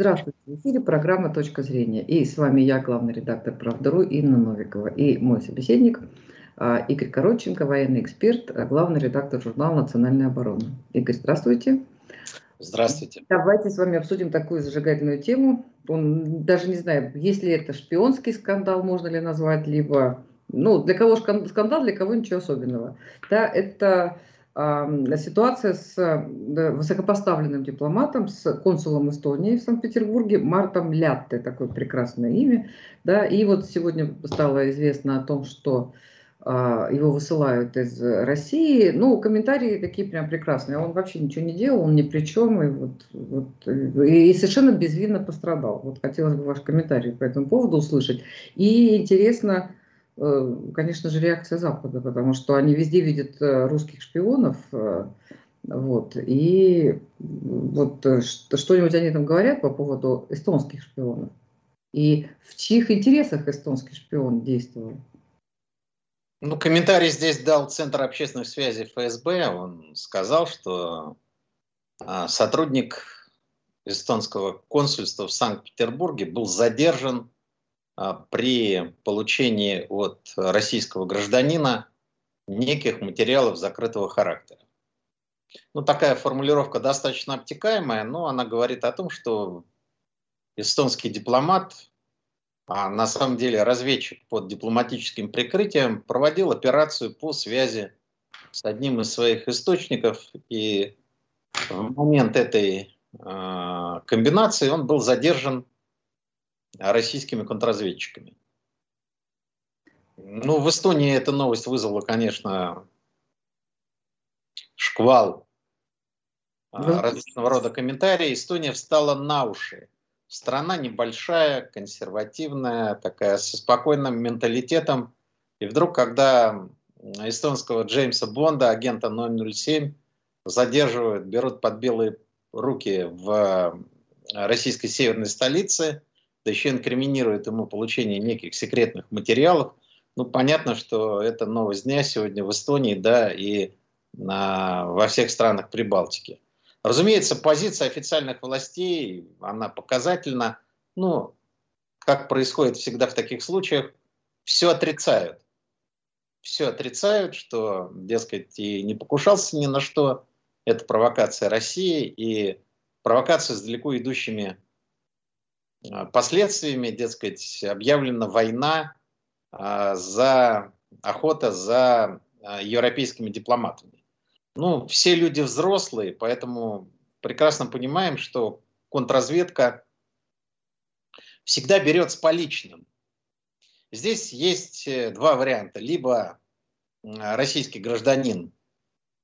Здравствуйте, в эфире программа «Точка зрения». И с вами я, главный редактор «Правда.ру» Инна Новикова. И мой собеседник а, Игорь Коротченко, военный эксперт, а, главный редактор журнала «Национальная оборона». Игорь, здравствуйте. Здравствуйте. Давайте с вами обсудим такую зажигательную тему. Он, даже не знаю, есть ли это шпионский скандал, можно ли назвать, либо... Ну, для кого скандал, для кого ничего особенного. Да, это ситуация с высокопоставленным дипломатом, с консулом Эстонии в Санкт-Петербурге, Мартом Лятте, такое прекрасное имя. Да, и вот сегодня стало известно о том, что а, его высылают из России. Ну, комментарии такие прям прекрасные. Он вообще ничего не делал, он ни при чем, и, вот, вот, и совершенно безвинно пострадал. Вот хотелось бы ваш комментарий по этому поводу услышать. И интересно, Э, конечно же, реакция Запада, потому что они везде видят э, русских шпионов, э, вот, и вот что-нибудь они там говорят по поводу эстонских шпионов, и в чьих интересах эстонский шпион действовал? Ну, комментарий здесь дал Центр общественных связей ФСБ. Он сказал, что а, сотрудник эстонского консульства в Санкт-Петербурге был задержан при получении от российского гражданина неких материалов закрытого характера. Ну, такая формулировка достаточно обтекаемая, но она говорит о том, что эстонский дипломат, а на самом деле разведчик под дипломатическим прикрытием, проводил операцию по связи с одним из своих источников, и в момент этой э, комбинации он был задержан российскими контрразведчиками. Ну, в Эстонии эта новость вызвала, конечно, шквал да. различного рода комментарий. Эстония встала на уши. Страна небольшая, консервативная, такая со спокойным менталитетом. И вдруг, когда эстонского Джеймса Бонда, агента 007, задерживают, берут под белые руки в российской северной столице – да еще инкриминирует ему получение неких секретных материалов. Ну, понятно, что это новость дня сегодня в Эстонии, да, и на, во всех странах Прибалтики. Разумеется, позиция официальных властей, она показательна. Ну, как происходит всегда в таких случаях, все отрицают. Все отрицают, что, дескать, и не покушался ни на что. Это провокация России и провокация с далеко идущими последствиями, дескать, объявлена война а, за охота за а, европейскими дипломатами. Ну, все люди взрослые, поэтому прекрасно понимаем, что контрразведка всегда берет с поличным. Здесь есть э, два варианта. Либо российский гражданин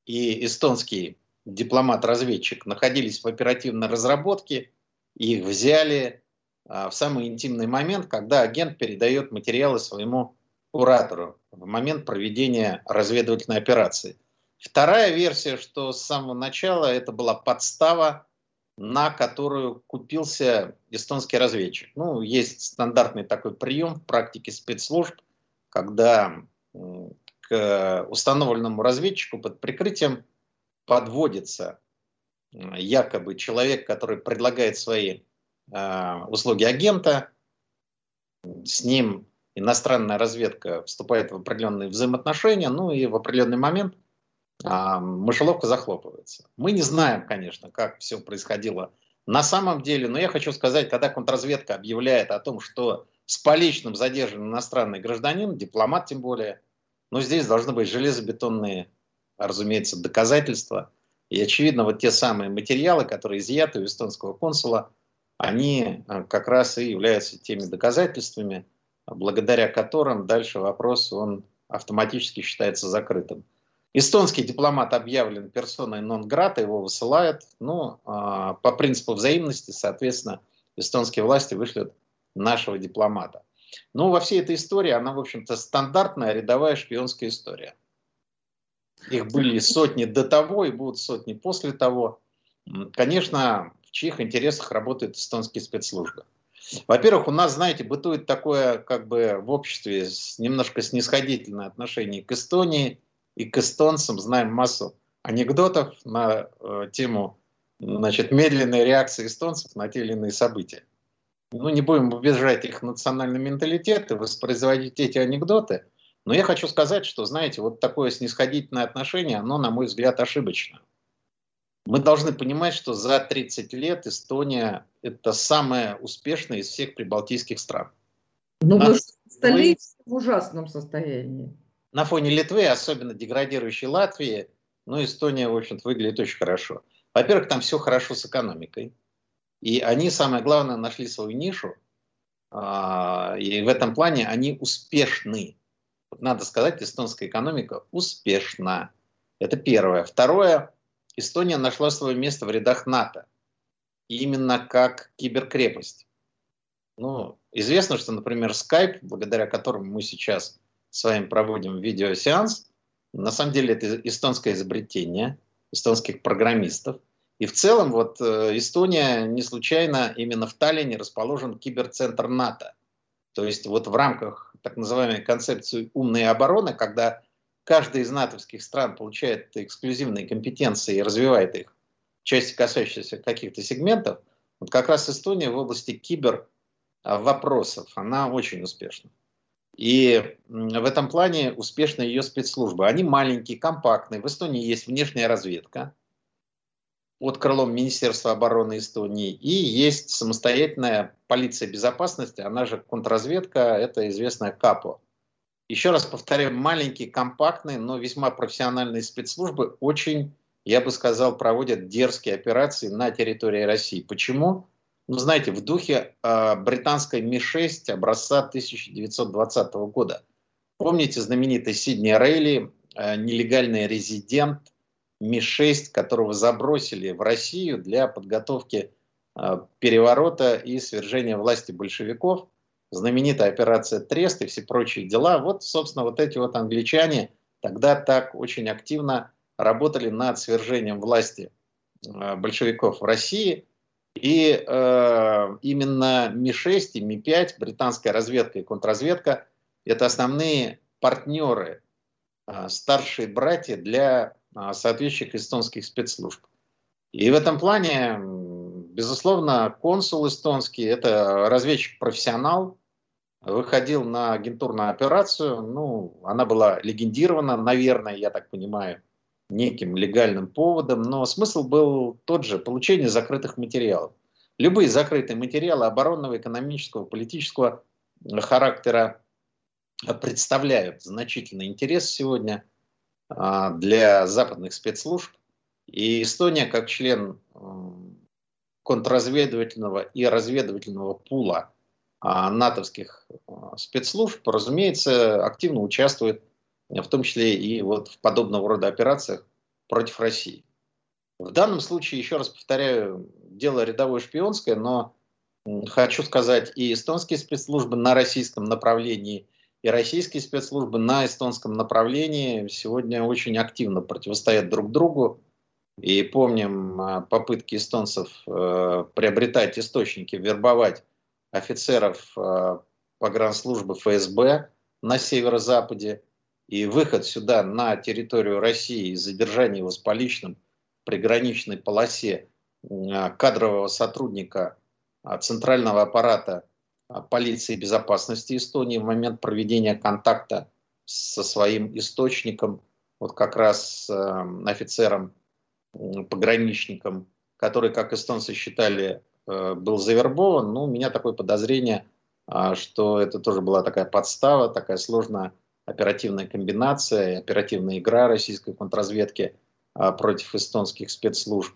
и эстонский дипломат-разведчик находились в оперативной разработке, их взяли, а, в самый интимный момент, когда агент передает материалы своему куратору в момент проведения разведывательной операции. Вторая версия, что с самого начала это была подстава, на которую купился эстонский разведчик. Ну, есть стандартный такой прием в практике спецслужб, когда к установленному разведчику под прикрытием подводится якобы человек, который предлагает свои услуги агента, с ним иностранная разведка вступает в определенные взаимоотношения, ну и в определенный момент а, мышеловка захлопывается. Мы не знаем, конечно, как все происходило на самом деле, но я хочу сказать, когда контрразведка объявляет о том, что с поличным задержан иностранный гражданин, дипломат тем более, но здесь должны быть железобетонные, разумеется, доказательства. И очевидно, вот те самые материалы, которые изъяты у эстонского консула, они э, как раз и являются теми доказательствами, благодаря которым дальше вопрос он автоматически считается закрытым. Эстонский дипломат объявлен персоной нон-грата, его высылают. Ну, а, по принципу взаимности, соответственно, эстонские власти вышлют нашего дипломата. Ну, во всей этой истории, она, в общем-то, стандартная рядовая шпионская история. Их были сотни до того и будут сотни после того. Конечно, чьих интересах работают эстонские спецслужбы. Во-первых, у нас, знаете, бытует такое как бы в обществе немножко снисходительное отношение к Эстонии и к эстонцам. Знаем массу анекдотов на э, тему значит, медленной реакции эстонцев на те или иные события. Ну, не будем убежать их национальный менталитет и воспроизводить эти анекдоты, но я хочу сказать, что, знаете, вот такое снисходительное отношение, оно, на мой взгляд, ошибочно. Мы должны понимать, что за 30 лет Эстония – это самая успешная из всех прибалтийских стран. Ну, мы стали в ужасном состоянии. На фоне Литвы, особенно деградирующей Латвии, ну, Эстония, в общем-то, выглядит очень хорошо. Во-первых, там все хорошо с экономикой. И они, самое главное, нашли свою нишу. А, и в этом плане они успешны. Надо сказать, эстонская экономика успешна. Это первое. Второе, Эстония нашла свое место в рядах НАТО. Именно как киберкрепость. Ну, известно, что, например, Skype, благодаря которому мы сейчас с вами проводим видеосеанс, на самом деле это эстонское изобретение эстонских программистов. И в целом вот э, Эстония не случайно именно в Таллине расположен киберцентр НАТО. То есть вот в рамках так называемой концепции умной обороны, когда каждая из натовских стран получает эксклюзивные компетенции и развивает их, части касающиеся каких-то сегментов, вот как раз Эстония в области кибер вопросов, она очень успешна. И в этом плане успешны ее спецслужбы. Они маленькие, компактные. В Эстонии есть внешняя разведка под крылом Министерства обороны Эстонии. И есть самостоятельная полиция безопасности, она же контрразведка, это известная КАПО. Еще раз повторяю, маленькие, компактные, но весьма профессиональные спецслужбы очень, я бы сказал, проводят дерзкие операции на территории России. Почему? ну, знаете, в духе э, британской Ми-6 образца 1920 года. Помните знаменитый Сидни Рейли, э, нелегальный резидент Ми-6, которого забросили в Россию для подготовки э, переворота и свержения власти большевиков. Знаменитая операция Трест и все прочие дела. Вот, собственно, вот эти вот англичане тогда так очень активно работали над свержением власти э, большевиков в России – и э, именно Ми-6 и Ми-5, британская разведка и контрразведка, это основные партнеры, э, старшие братья для э, соответствующих эстонских спецслужб. И в этом плане, безусловно, консул эстонский, это разведчик-профессионал, выходил на агентурную операцию, ну, она была легендирована, наверное, я так понимаю, неким легальным поводом, но смысл был тот же – получение закрытых материалов. Любые закрытые материалы оборонного, экономического, политического характера представляют значительный интерес сегодня а, для западных спецслужб. И Эстония, как член контрразведывательного и разведывательного пула а, натовских а, спецслужб, разумеется, активно участвует в том числе и вот в подобного рода операциях против России. В данном случае, еще раз повторяю, дело рядовое шпионское, но хочу сказать, и эстонские спецслужбы на российском направлении, и российские спецслужбы на эстонском направлении сегодня очень активно противостоят друг другу. И помним а, попытки эстонцев э, приобретать источники, вербовать офицеров э, погранслужбы ФСБ на северо-западе – и выход сюда на территорию России и задержание его с поличным в приграничной полосе а, кадрового сотрудника а, центрального аппарата полиции безопасности Эстонии в момент проведения контакта со своим источником, вот как раз офицером, пограничником, который, как эстонцы считали, э, был завербован. Ну, у меня такое подозрение, что это тоже была такая подстава, такая сложная оперативная комбинация, оперативная игра российской контрразведки а, против эстонских спецслужб.